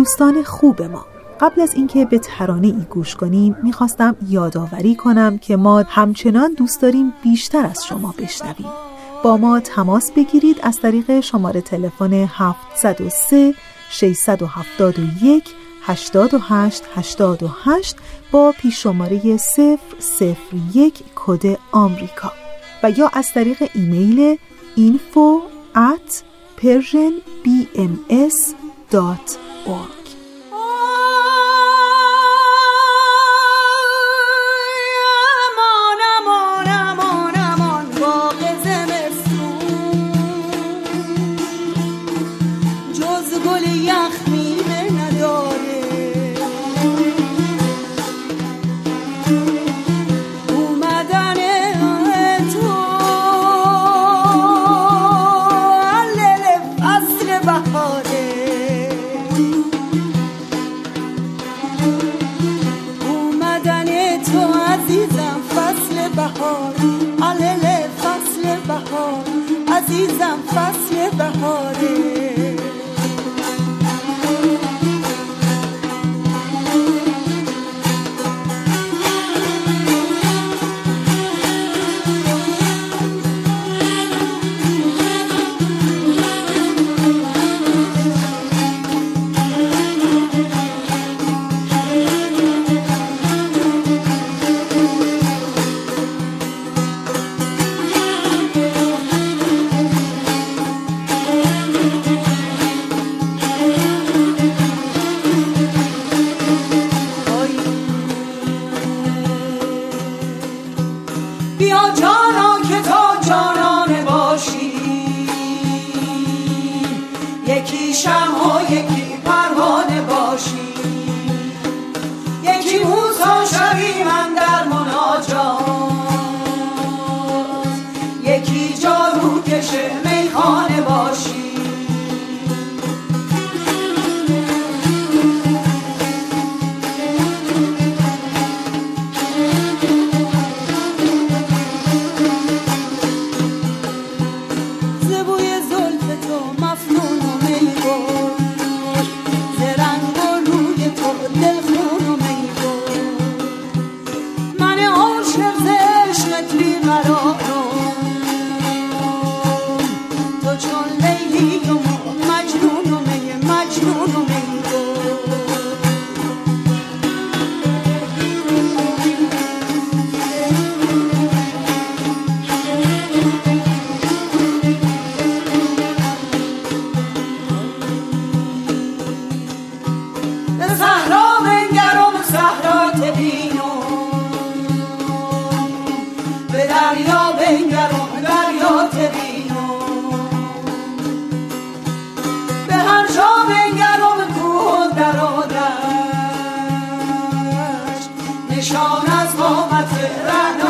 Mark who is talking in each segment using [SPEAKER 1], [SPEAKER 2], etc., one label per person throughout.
[SPEAKER 1] دوستان خوب ما. قبل از اینکه به ترانه ای گوش کنیم می‌خواستم یادآوری کنم که ما همچنان دوست داریم بیشتر از شما بشنویم. با ما تماس بگیرید از طریق شماره تلفن 703 671 88 88 با پیش شماره 001 کد آمریکا و یا از طریق ایمیل info at 我 به دریا بنگرم به دریا تبینم. به هر جا بنگرم کوه و درادش نشان از قامت ران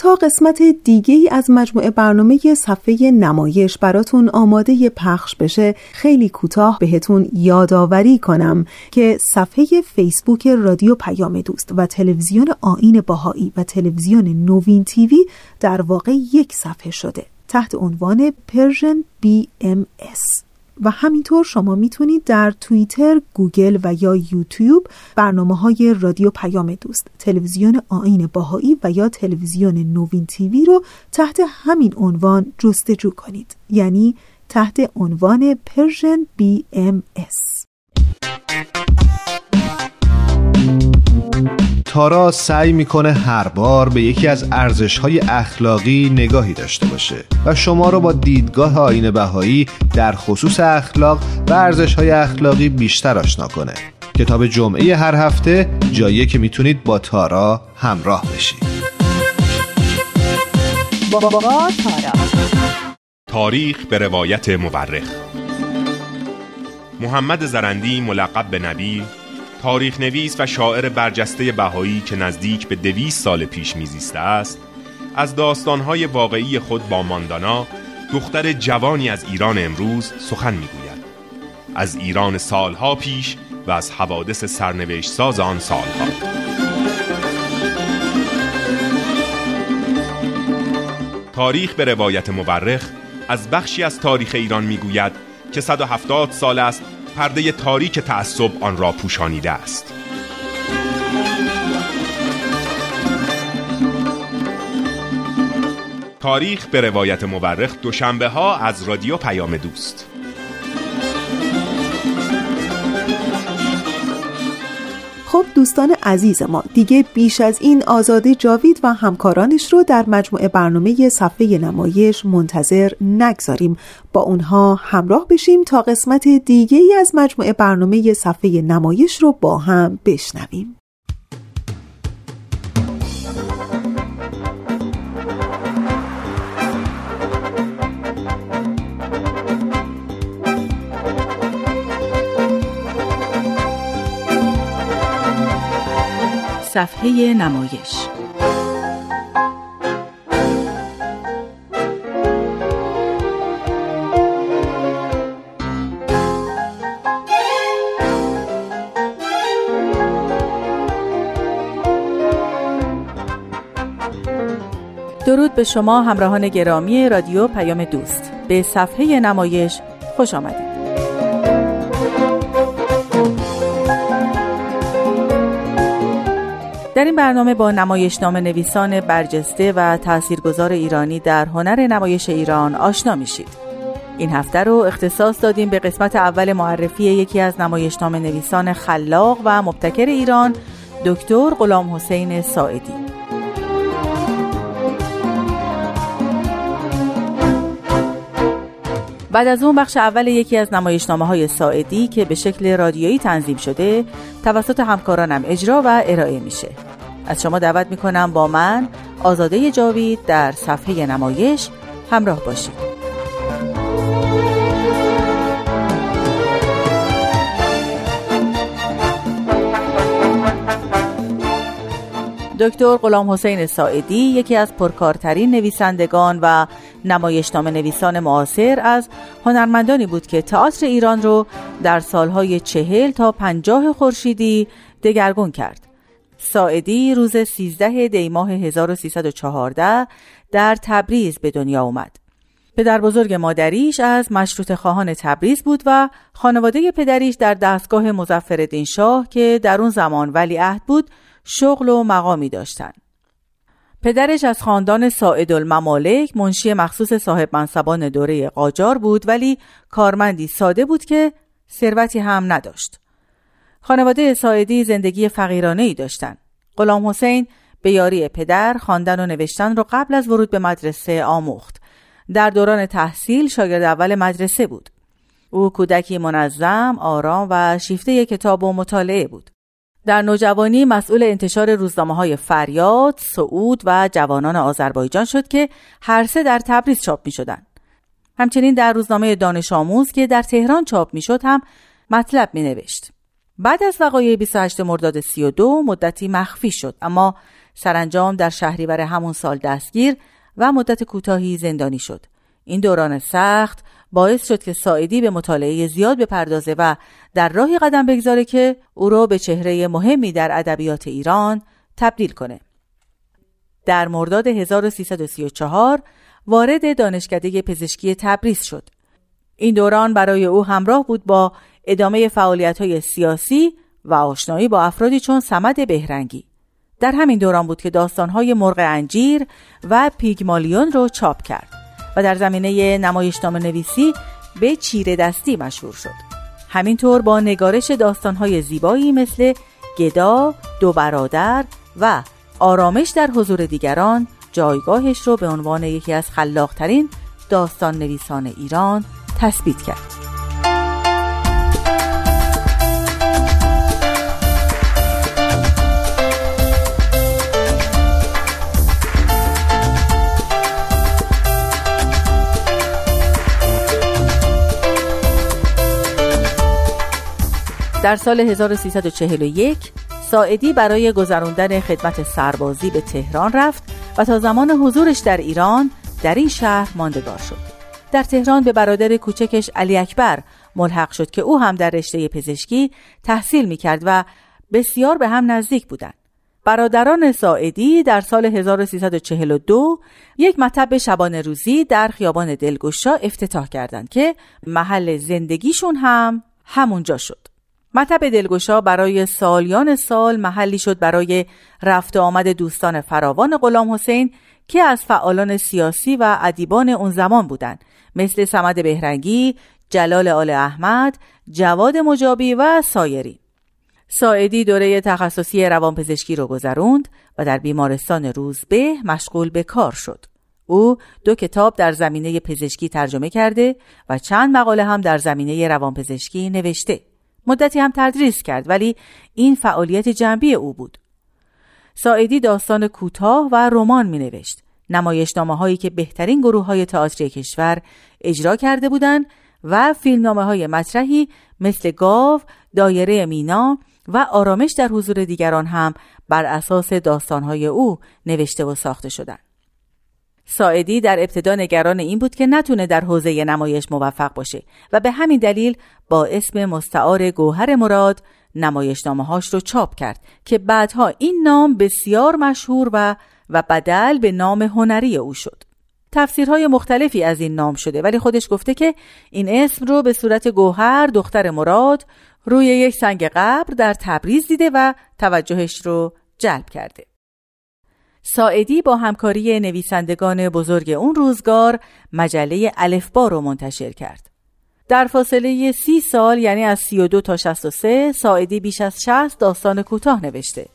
[SPEAKER 1] تا قسمت دیگه ای از مجموعه برنامه صفحه نمایش براتون آماده پخش بشه خیلی کوتاه بهتون یادآوری کنم که صفحه فیسبوک رادیو پیام دوست و تلویزیون آیین بهایی و تلویزیون نوین TV در واقع یک صفحه شده تحت عنوان Persian BMS و همینطور شما می‌تونید در توییتر، گوگل و یا یوتیوب برنامه های رادیو پیام دوست، تلویزیون آین باهایی و یا تلویزیون نوین تیوی رو تحت همین عنوان جستجو کنید. یعنی تحت عنوان پرژن BMS.
[SPEAKER 2] تارا سعی می‌کنه هر بار به یکی از ارزشهای اخلاقی نگاهی داشته باشه و شما رو با دیدگاه آین بهایی در خصوص اخلاق و ارزشهای اخلاقی بیشتر آشنا کنه. کتاب جمعه هر هفته جاییه که می‌تونید با تارا همراه بشید.
[SPEAKER 3] با تارا.
[SPEAKER 4] تاریخ به روایت مورخ. محمد زرندی ملقب به نبی تاریخ نویس و شاعر برجسته بهایی که نزدیک به دویست سال پیش میزیسته است از داستانهای واقعی خود با ماندانا دختر جوانی از ایران امروز سخن می‌گوید. از ایران سالها پیش و از حوادث سرنوشت ساز آن سالها. تاریخ به روایت مورخ از بخشی از تاریخ ایران می‌گوید که 170 سال است پرده تاریک تعصب آن را پوشانیده است. تاریخ به روایت مورخ دوشنبه ها از رادیو پیام دوست.
[SPEAKER 1] دوستان عزیز ما دیگه بیش از این آزاده جاوید و همکارانش رو در مجموعه برنامه صفحه نمایش منتظر نگذاریم. با اونها همراه بشیم تا قسمت دیگه از مجموعه برنامه صفحه نمایش رو با هم بشنویم.
[SPEAKER 3] صفحه نمایش. درود به شما همراهان گرامی رادیو پیام دوست. به صفحه نمایش خوش آمدید. در این برنامه با نمایشنامه نویسان برجسته و تاثیرگذار ایرانی در هنر نمایش ایران آشنا میشید. این هفته رو اختصاص دادیم به قسمت اول معرفی یکی از نمایشنامه نویسان خلاق و مبتکر ایران دکتر غلام حسین ساعدی. بعد از اون بخش اول یکی از نمایشنامه های ساعدی که به شکل رادیویی تنظیم شده توسط همکارانم اجرا و ارائه میشه. از شما دعوت می‌کنم با من آزاده جاوید در صفحه نمایش همراه باشید. دکتر غلام حسین ساعدی یکی از پرکارترین نویسندگان و نمایشنامه نویسان معاصر از هنرمندانی بود که تئاتر ایران رو در سالهای چهل تا پنجاه خورشیدی دگرگون کرد. ساعدی روز 13 دی ماه 1314 در تبریز به دنیا اومد. پدر بزرگ مادریش از مشروط خواهان تبریز بود و خانواده پدریش در دستگاه مزفردین شاه که در اون زمان ولیعهد بود شغل و مقامی داشتند. پدرش از خاندان ساعد الممالک منشی مخصوص صاحب منصبان دوره قاجار بود ولی کارمندی ساده بود که ثروتی هم نداشت. خانواده ساعدی زندگی فقیرانه ای داشتن. غلام حسین به یاری پدر خواندن و نوشتن رو قبل از ورود به مدرسه آموخت. در دوران تحصیل شاگرد اول مدرسه بود. او کودکی منظم، آرام و شیفته کتاب و مطالعه بود. در نوجوانی مسئول انتشار روزنامه های فریاد، سعود و جوانان آذربایجان شد که هر سه در تبریز چاپ می شدن. همچنین در روزنامه دانش آموز که در تهران چاپ می شد هم مطلب می نوشت. بعد از وقایع 28 مرداد 32 مدتی مخفی شد اما سرانجام در شهریور همون سال دستگیر و مدت کوتاهی زندانی شد. این دوران سخت باعث شد که ساعدی به مطالعه زیاد بپردازه و در راهی قدم بگذاره که او را به چهره مهمی در ادبیات ایران تبدیل کنه. در مرداد 1334 وارد دانشکده پزشکی تبریز شد. این دوران برای او همراه بود با ادامه فعالیت های سیاسی و آشنایی با افرادی چون سمد بهرنگی. در همین دوران بود که داستانهای مرغ انجیر و پیگمالیون رو چاپ کرد و در زمینه نمایشنامه نویسی به چیره دستی مشهور شد. همینطور با نگارش داستانهای زیبایی مثل گدا، دو برادر و آرامش در حضور دیگران جایگاهش رو به عنوان یکی از خلاقترین داستان نویسان ایران تثبیت کرد. در سال 1341 ساعدی برای گذراندن خدمت سربازی به تهران رفت و تا زمان حضورش در ایران در این شهر ماندگار شد. در تهران به برادر کوچکش علی اکبر ملحق شد که او هم در رشته پزشکی تحصیل می کرد و بسیار به هم نزدیک بودند. برادران ساعدی در سال 1342 یک مطب شبانه روزی در خیابان دلگشا افتتاح کردند که محل زندگیشون هم همونجا شد. مطب دلگشا برای سالیان سال محلی شد برای رفت آمد دوستان فراوان غلام حسین که از فعالان سیاسی و ادیبان اون زمان بودند مثل سمد بهرنگی، جلال آل احمد، جواد مجابی و سایری. ساعدی دوره تخصصی روانپزشکی رو گذروند و در بیمارستان روزبه مشغول به کار شد. او دو کتاب در زمینه پزشکی ترجمه کرده و چند مقاله هم در زمینه روانپزشکی نوشته. مدتی هم تدریس کرد ولی این فعالیت جنبی او بود. ساعدی داستان کوتاه و رمان می نوشت. نمایشنامه هایی که بهترین گروه های تئاتری کشور اجرا کرده بودند و فیلمنامه های مطرحی مثل گاو، دایره مینا و آرامش در حضور دیگران هم بر اساس داستانهای او نوشته و ساخته شدند. ساعدی در ابتدا نگران این بود که نتونه در حوزه نمایش موفق باشه و به همین دلیل با اسم مستعار گوهر مراد نمایشنامه هاش رو چاپ کرد که بعدها این نام بسیار مشهور و و بدل به نام هنری او شد. تفسیرهای مختلفی از این نام شده ولی خودش گفته که این اسم رو به صورت گوهر دختر مراد روی یک سنگ قبر در تبریز دیده و توجهش رو جلب کرده. ساعدی با همکاری نویسندگان بزرگ اون روزگار مجله الفبا رو منتشر کرد. در فاصله سی سال یعنی از 32 تا 63 ساعدی بیش از 60 داستان کوتاه نوشته.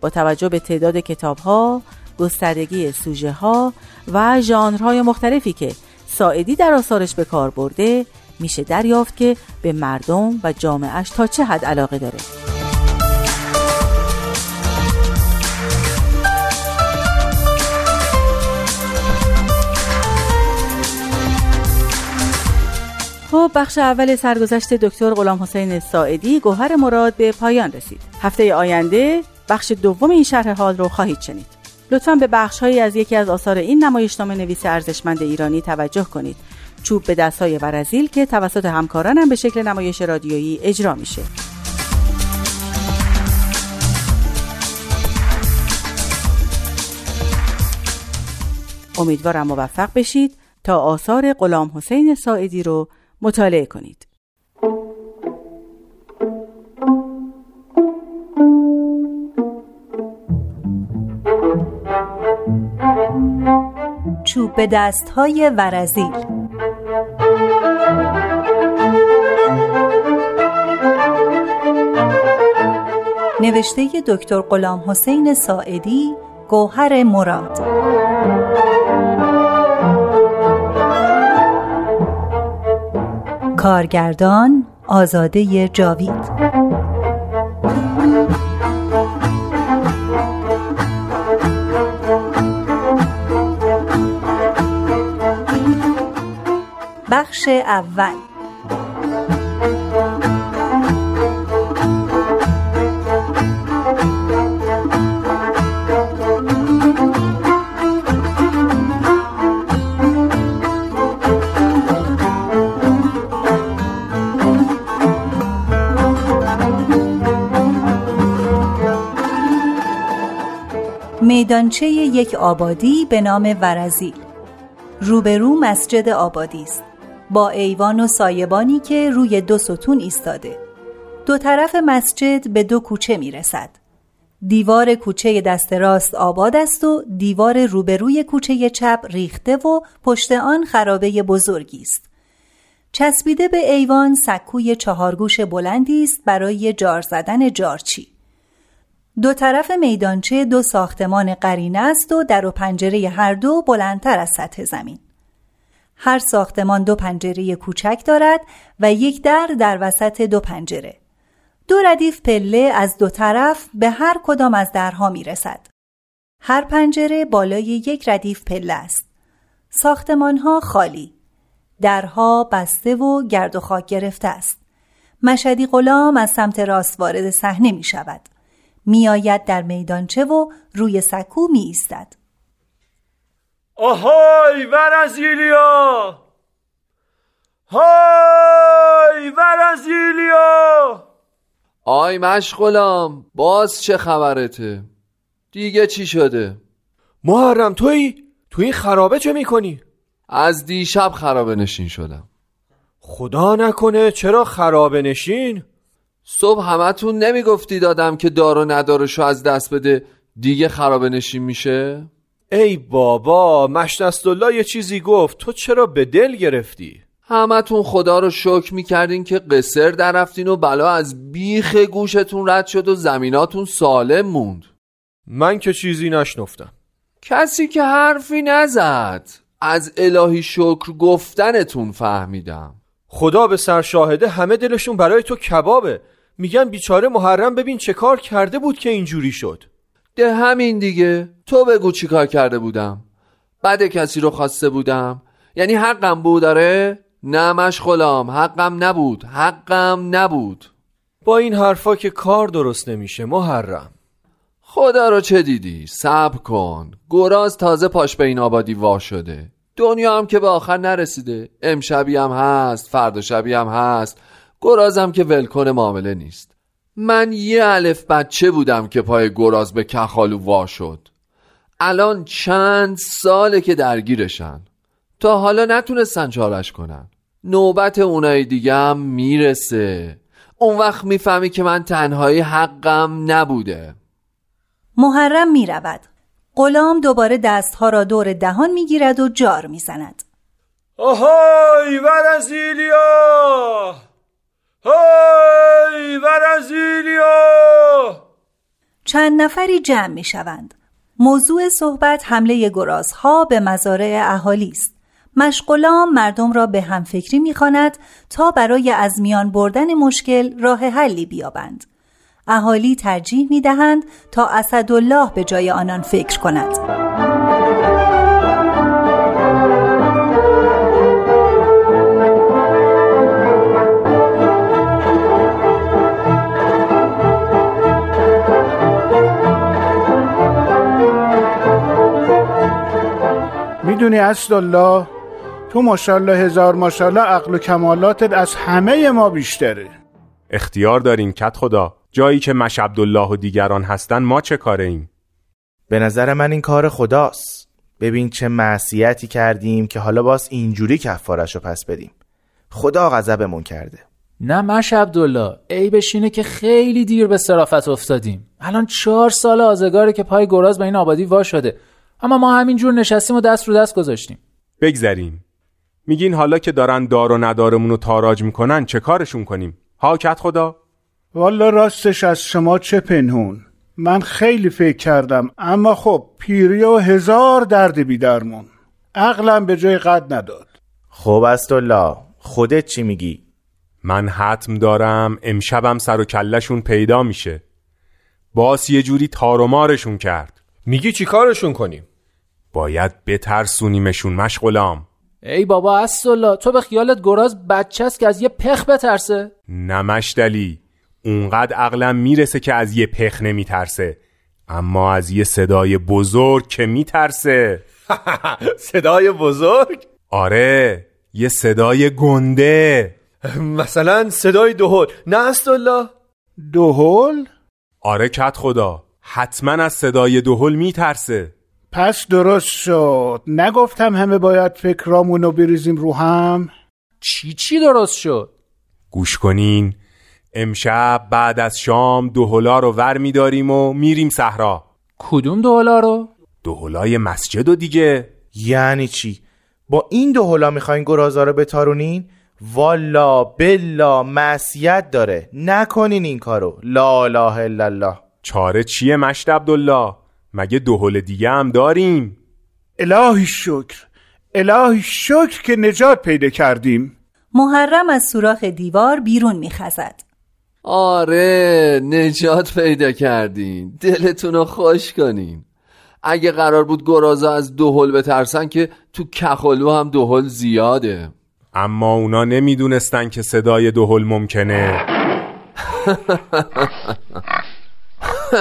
[SPEAKER 3] با توجه به تعداد کتابها، گستردگی سوژه ها و ژانرهای مختلفی که ساعدی در آثارش به کار برده میشه دریافت که به مردم و جامعهش تا چه حد علاقه داره خب بخش اول سرگذشت دکتر غلام حسین ساعدی گوهر مراد به پایان رسید. هفته آینده بخش دوم این شرح حال رو خواهید شنید. لطفا به بخشهایی از یکی از آثار این نمایشنامه نویس ارزشمند ایرانی توجه کنید. چوب به دستای ورزیل که توسط همکارانم به شکل نمایش رادیویی اجرا میشه. امیدوارم موفق بشید تا آثار غلام حسین ساعدی رو مطالعه کنید.
[SPEAKER 5] چوب به دست های ورزیل. نوشته دکتر غلام حسین ساعدی گوهر مراد. کارگردان آزاده جاوید. بخش اول میدانچه یک آبادی به نام ورزیل روبرو مسجد آبادی است. با ایوان و سایبانی که روی دو ستون ایستاده. دو طرف مسجد به دو کوچه می رسد دیوار کوچه دست راست آباد است و دیوار روبروی کوچه چپ ریخته و پشت آن خرابه بزرگی است. چسبیده به ایوان سکوی چهارگوش بلندی است برای جار زدن جارچی. دو طرف میدانچه دو ساختمان قرینه است و در و پنجره هر دو بلندتر از سطح زمین هر ساختمان دو پنجره کوچک دارد و یک در در وسط دو پنجره. دو ردیف پله از دو طرف به هر کدام از درها می رسد. هر پنجره بالای یک ردیف پله است. ساختمان ها خالی. درها بسته و گرد و خاک گرفته است. مشدی غلام از سمت راست وارد صحنه می شود. می آید در میدانچه و روی سکو می ایستد.
[SPEAKER 6] آهای ورزیلیا! های ورزیلیا!
[SPEAKER 7] آی مشغلم باز چه خبرته؟ دیگه چی شده؟
[SPEAKER 6] محرم توی تو این خرابه چه می‌کنی؟
[SPEAKER 7] از دیشب خرابه نشین شدم.
[SPEAKER 6] خدا نکنه چرا خرابه نشین؟
[SPEAKER 7] صبح همتون نمی‌گفتی دادم که دار و ندارشو از دست بده دیگه خرابه نشین میشه؟
[SPEAKER 6] ای بابا مشتستالله یه چیزی گفت تو چرا به دل گرفتی؟
[SPEAKER 7] همتون خدا رو شکر می‌کردین که قصر در رفتین و بلا از بیخ گوشتون رد شد و زمیناتون سالم موند.
[SPEAKER 6] من که چیزی نشنفتم.
[SPEAKER 7] کسی که حرفی نزد از الهی شکر گفتنتون فهمیدم.
[SPEAKER 6] خدا به سر شاهده همه دلشون برای تو کبابه. میگن بیچاره محرم ببین چه کار کرده بود که اینجوری شد.
[SPEAKER 7] ده همین دیگه. تو بگو چی کار کرده بودم. بد کسی رو خواسته بودم. یعنی حقم بود؟ داره نه مشغلام حقم نبود. حقم نبود.
[SPEAKER 6] با این حرفا که کار درست نمیشه محرم.
[SPEAKER 7] خدا رو چه دیدی؟ صبر کن. گراز تازه پاش به این آبادی وا شده. دنیا هم که به آخر نرسیده. امشبی هم هست فردا شبی هم هست. گرازم که ولکن معامله نیست. من یه الف بچه بودم که پای گراز به کخالو وا شد. الان چند ساله که درگیرشن. تا حالا نتونستن چارش کنن. نوبت اونای دیگه هم می‌رسه. اون وقت می‌فهمی که من تنهایی حقم نبوده.
[SPEAKER 5] محرم می‌رود. غلام دوباره دستها را دور دهان می‌گیرد و جار می‌زند.
[SPEAKER 6] آهای ورزیلیا! های ورزیلیا
[SPEAKER 5] چند نفری جمع می‌شوند. موضوع صحبت حمله گرازها به مزارع اهالی است. مشغلام مردم را به همفکری می‌خواند تا برای از میان بردن مشکل راه حلی بیابند. اهالی ترجیح می دهند تا اسدالله به جای آنان فکر کند.
[SPEAKER 8] می‌دونی اسدالله تو ماشاءالله هزار ماشاءالله عقل و کمالاتت از همه ما بیشتره.
[SPEAKER 4] اختیار دارین کت خدا. جایی که مش عبدالله و دیگران هستن ما چه کاره ایم؟
[SPEAKER 9] به نظر من این کار خداست. ببین چه معصیتی کردیم که حالا باز اینجوری کفارش رو پس بدیم. خدا غضبمون کرده.
[SPEAKER 10] نه مش عبدالله ای بشینه که خیلی دیر به صرافت افتادیم. الان چهار سال آزگاره که پای گراز به این آبادی وا شده اما ما همینجور نشستیم و دست رو دست گذاشتیم.
[SPEAKER 4] بگذریم. میگین حالا که دارن دار و ندارمون رو تاراج می‌کنن چه کارشون کنیم؟ هاکت خدا؟
[SPEAKER 8] والا راستش از شما چه پنهون؟ من خیلی فکر کردم اما خب پیری و هزار درد بیدرمون. عقلم به جای قد نداد.
[SPEAKER 9] خب الله خودت چی میگی؟
[SPEAKER 4] من حتم دارم امشبم سر و کلشون پیدا میشه. باس یه جوری تارومارشون کرد.
[SPEAKER 6] میگی چی کارشون کنیم؟
[SPEAKER 4] باید بترسونیمشون مشغلام
[SPEAKER 10] ای بابا الله تو به خیالت گراز بچه است که از یه پخ بترسه؟
[SPEAKER 4] نمشدلی اونقدر عقلم می‌رسه که از یه پخ نمیترسه. اما از یه صدای بزرگ که میترسه.
[SPEAKER 6] صدای بزرگ؟
[SPEAKER 4] آره یه صدای گنده.
[SPEAKER 6] مثلا صدای دهل. نه الله
[SPEAKER 8] دهل؟
[SPEAKER 4] آره کت خدا. حتما از صدای دهل میترسه.
[SPEAKER 8] پس درست شد. نگفتم همه باید فکرامونو بریزیم رو هم.
[SPEAKER 10] چی چی درست شد؟
[SPEAKER 4] گوش کنین. امشب بعد از شام دوهلا رو ور میداریم و میریم صحرا.
[SPEAKER 10] کدوم دوهلا رو؟
[SPEAKER 4] دوهلای مسجد و دیگه.
[SPEAKER 9] یعنی چی؟ با این دوهلا می‌خواین گرازا رو بتارونین؟ والا بلا معصیت داره. نکنین این کارو. لا اله الا الله.
[SPEAKER 4] چاره چیه مشت عبدالله؟ مگه دوهل دیگه هم داریم؟
[SPEAKER 8] الهی شکر الهی شکر که نجات پیدا کردیم.
[SPEAKER 5] محرم از سوراخ دیوار بیرون میخزد.
[SPEAKER 7] آره نجات پیدا کردین. دلتون رو خوش کنین. اگه قرار بود گرازا از دو هل بترسن که تو کخالو هم دو هل زیاده.
[SPEAKER 4] اما اونا نمی‌دونستن که صدای دهل ممکنه.
[SPEAKER 5] شب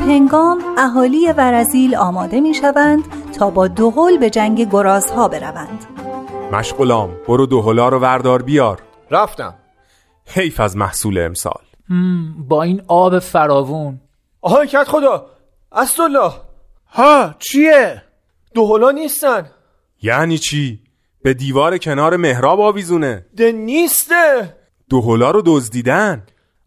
[SPEAKER 5] هنگام اهالی ورزیل آماده می شوند تا با دهل به جنگ گرازها بروند.
[SPEAKER 4] مشغولام برو دهلا رو وردار بیار.
[SPEAKER 6] رفتم.
[SPEAKER 4] حیف از محصول امسال.
[SPEAKER 10] با این آب فراوون.
[SPEAKER 6] آهای کت خدا الله
[SPEAKER 8] ها چیه؟
[SPEAKER 6] دوهلا نیستن.
[SPEAKER 4] یعنی چی؟ به دیوار کنار محراب آویزونه.
[SPEAKER 6] ده نیسته.
[SPEAKER 4] دوهلا رو دزدیدن.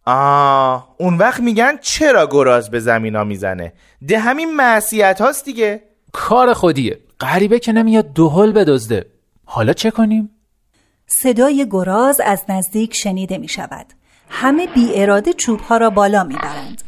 [SPEAKER 9] آه اون وقت میگن چرا گراز به زمین ها می‌زنه؟ ده همین معصیت هاست دیگه.
[SPEAKER 10] کار خودیه. غریبه که نمیاد دهل بدزده. حالا چه کنیم؟
[SPEAKER 5] صدای گراز از نزدیک شنیده می شود همه بی اراده چوب را بالا می برند.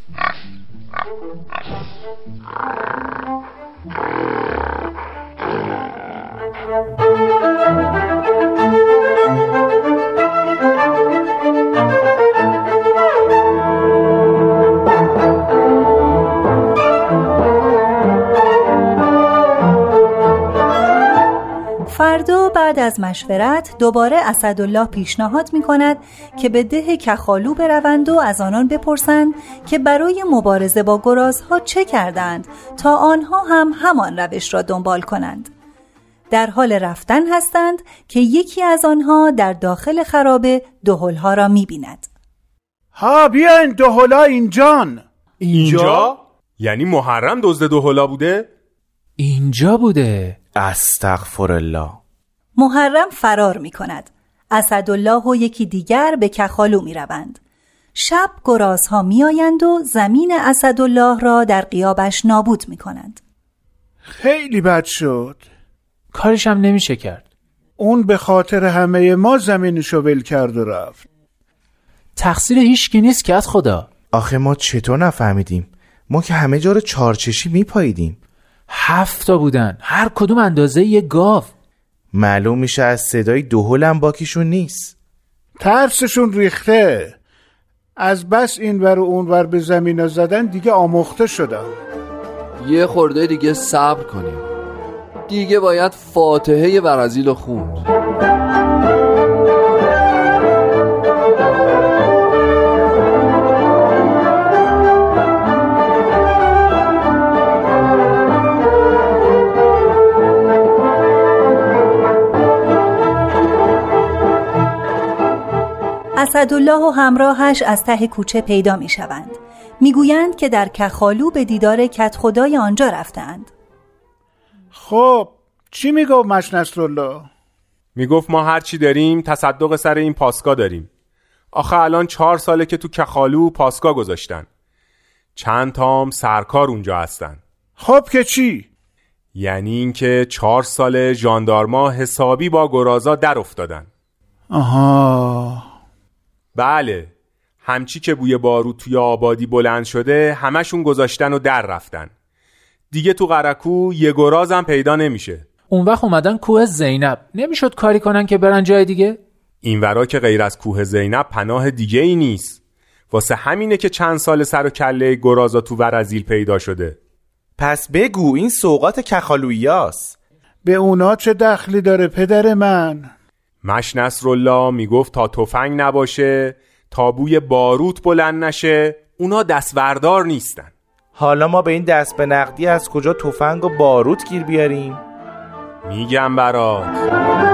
[SPEAKER 5] فردا بعد از مشورت دوباره اسدالله پیشنهاد می کند که به ده کخالو بروند و از آنان بپرسند که برای مبارزه با گرازها چه کردند تا آنها هم همان روش را دنبال کنند. در حال رفتن هستند که یکی از آنها در داخل خرابه دهلها را می بیند.
[SPEAKER 8] ها بیاین دهلا اینجان
[SPEAKER 4] اینجا؟ یعنی محرم دزد دهلا بوده؟
[SPEAKER 10] اینجا بوده.
[SPEAKER 9] استغفر الله
[SPEAKER 5] محرم فرار می کند اسدالله و یکی دیگر به کخالو می روند. شب گرازها می آیند و زمین اسدالله را در قیابش نابود می کنند.
[SPEAKER 8] خیلی بد شد.
[SPEAKER 10] کارش هم نمیشه کرد.
[SPEAKER 8] اون به خاطر همه ما زمینشو ول کرد و رفت.
[SPEAKER 10] تقصیر هیچکی نیست که از خدا.
[SPEAKER 9] آخه ما چطور نفهمیدیم؟ ما که همه جا رو چارچشی میپاییدیم.
[SPEAKER 10] هفت تا بودن. هر کدوم اندازه یه گاو.
[SPEAKER 9] معلوم میشه از صدای دهلم باکیشون نیست.
[SPEAKER 8] ترسشون ریخته. از بس این ور و اون ور به زمین زدن دیگه آموخته شدن.
[SPEAKER 7] یه خورده دیگه صبر کنیم. دیگه باید فاتحه برازیل خوند.
[SPEAKER 5] اسدالله و همراهش از ته کوچه پیدا می شوند. می‌گویند که در کخالو به دیدار کت خدای آنجا رفتند.
[SPEAKER 8] خب چی میگو مش نصرالله
[SPEAKER 4] می‌گفت ما هر چی داریم تصدق سر این پاسگاه داریم. آخه الان چهار ساله که تو کخالو پاسگاه گذاشتن. چند تام سرکار اونجا هستن.
[SPEAKER 8] خب که چی؟
[SPEAKER 4] یعنی اینکه چهار سال ژاندارما حسابی با گرازا در افتادن.
[SPEAKER 8] آها.
[SPEAKER 4] بله. همچی که بوی بارود توی آبادی بلند شده همشون گذاشتن و در رفتن. دیگه تو قرکو یه گرازم پیدا نمیشه.
[SPEAKER 10] اون وقت اومدن کوه زینب. نمی‌شد کاری کنن که برن جای دیگه؟
[SPEAKER 4] این ورا که غیر از کوه زینب پناه دیگه ای نیست. واسه همینه که چند سال سر و کله گرازا تو ورزیل پیدا شده.
[SPEAKER 9] پس بگو این سوقات کخالویاست
[SPEAKER 8] به اونا چه دخلی داره پدر من؟
[SPEAKER 4] مش نصرالله می‌گفت تا تفنگ نباشه تا بوی باروت بلند نشه اونا دستوردار نیستن.
[SPEAKER 9] حالا ما به این دست به نقدی از کجا تفنگ و باروت گیر بیاریم؟
[SPEAKER 4] میگم برات.